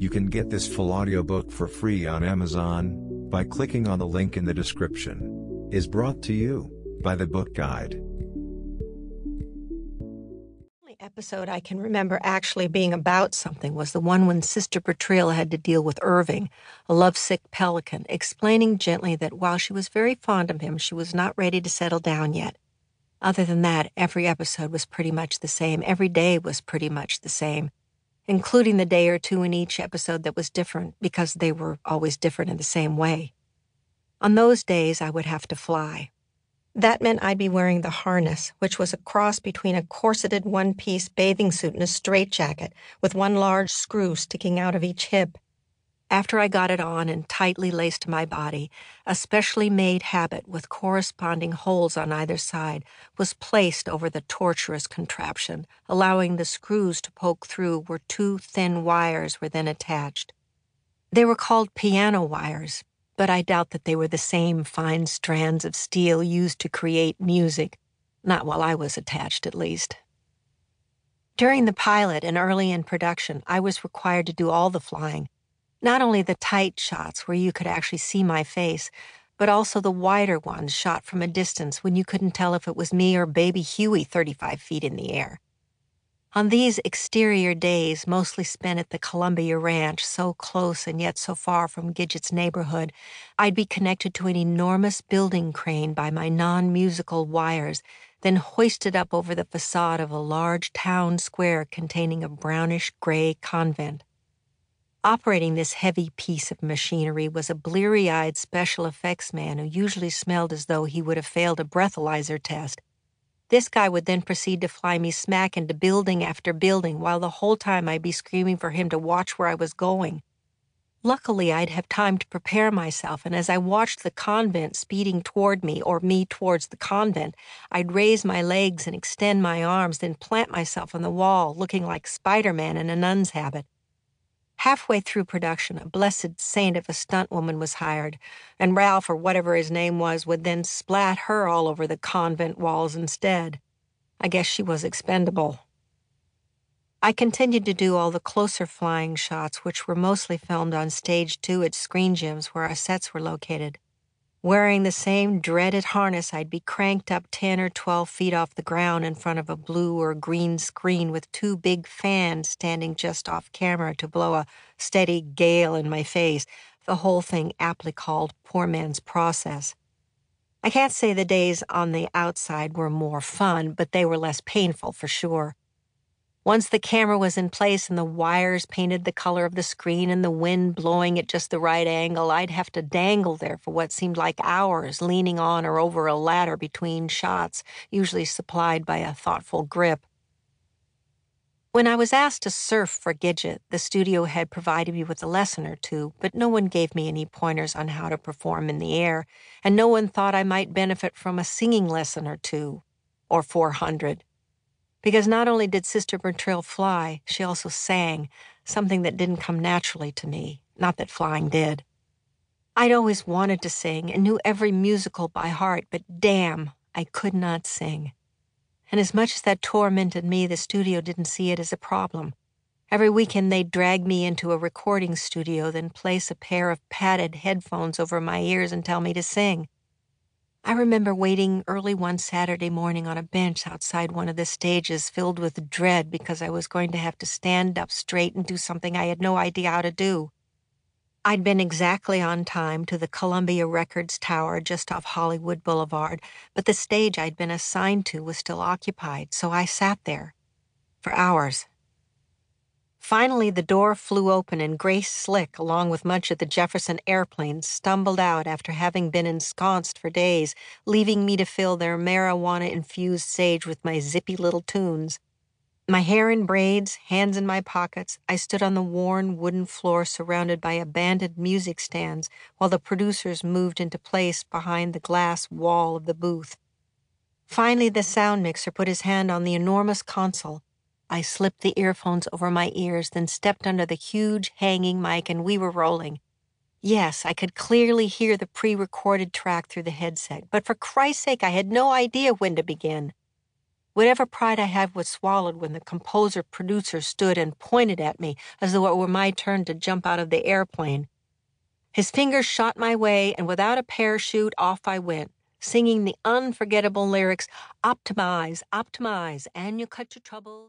You can get this full audiobook for free on Amazon by clicking on the link in the description. Is brought to you by the Book Guide. The only episode I can remember actually being about something was the one when Sister Bertrille had to deal with Irving, a lovesick pelican, explaining gently that while she was very fond of him, she was not ready to settle down yet. Other than that, every episode was pretty much the same. Every day was pretty much the same, including the day or two in each episode that was different because they were always different in the same way. On those days, I would have to fly. That meant I'd be wearing the harness, which was a cross between a corseted one piece bathing suit and a straitjacket, with one large screw sticking out of each hip. After I got it on and tightly laced my body, a specially made habit with corresponding holes on either side was placed over the torturous contraption, allowing the screws to poke through where two thin wires were then attached. They were called piano wires, but I doubt that they were the same fine strands of steel used to create music, not while I was attached at least. During the pilot and early in production, I was required to do all the flying not only the tight shots where you could actually see my face, but also the wider ones shot from a distance when you couldn't tell if it was me or baby Huey 35 feet in the air. On these exterior days, mostly spent at the Columbia Ranch, so close and yet so far from Gidget's neighborhood, I'd be connected to an enormous building crane by my non musical wires, then hoisted up over the facade of a large town square containing a brownish gray convent. Operating this heavy piece of machinery was a bleary eyed special effects man who usually smelled as though he would have failed a breathalyzer test. This guy would then proceed to fly me smack into building after building, while the whole time I'd be screaming for him to watch where I was going. Luckily, I'd have time to prepare myself, and as I watched the convent speeding toward me, or me towards the convent, I'd raise my legs and extend my arms, then plant myself on the wall, looking like Spider Man in a nun's habit. Halfway through production, a blessed saint of a stunt woman was hired, and Ralph, or whatever his name was, would then splat her all over the convent walls instead. I guess she was expendable. I continued to do all the closer flying shots, which were mostly filmed on stage two at Screen Gems, where our sets were located. Wearing the same dreaded harness, I'd be cranked up 10 or 12 feet off the ground in front of a blue or green screen with two big fans standing just off camera to blow a steady gale in my face, the whole thing aptly called poor man's process. I can't say the days on the outside were more fun, but they were less painful for sure. Once the camera was in place and the wires painted the color of the screen and the wind blowing at just the right angle, I'd have to dangle there for what seemed like hours, leaning on or over a ladder between shots, usually supplied by a thoughtful grip. When I was asked to surf for Gidget, the studio had provided me with a lesson or two, but no one gave me any pointers on how to perform in the air, and no one thought I might benefit from a singing lesson or two, or 400 because not only did Sister Bertrille fly, she also sang, something that didn't come naturally to me, not that flying did. I'd always wanted to sing and knew every musical by heart, but damn, I could not sing. And as much as that tormented me, the studio didn't see it as a problem. Every weekend they'd drag me into a recording studio, then place a pair of padded headphones over my ears and tell me to sing. I remember waiting early one Saturday morning on a bench outside one of the stages filled with dread because I was going to have to stand up straight and do something I had no idea how to do. I'd been exactly on time to the Columbia Records Tower just off Hollywood Boulevard, but the stage I'd been assigned to was still occupied, so I sat there for hours Finally, the door flew open and Grace Slick, along with much of the Jefferson airplane, stumbled out after having been ensconced for days, leaving me to fill their marijuana infused sage with my zippy little tunes. My hair in braids, hands in my pockets, I stood on the worn wooden floor surrounded by abandoned music stands while the producers moved into place behind the glass wall of the booth. Finally, the sound mixer put his hand on the enormous console I slipped the earphones over my ears, then stepped under the huge hanging mic, and we were rolling. Yes, I could clearly hear the pre recorded track through the headset, but for Christ's sake, I had no idea when to begin. Whatever pride I had was swallowed when the composer producer stood and pointed at me as though it were my turn to jump out of the airplane. His fingers shot my way, and without a parachute, off I went, singing the unforgettable lyrics Optimize, optimize, and you'll cut your troubles.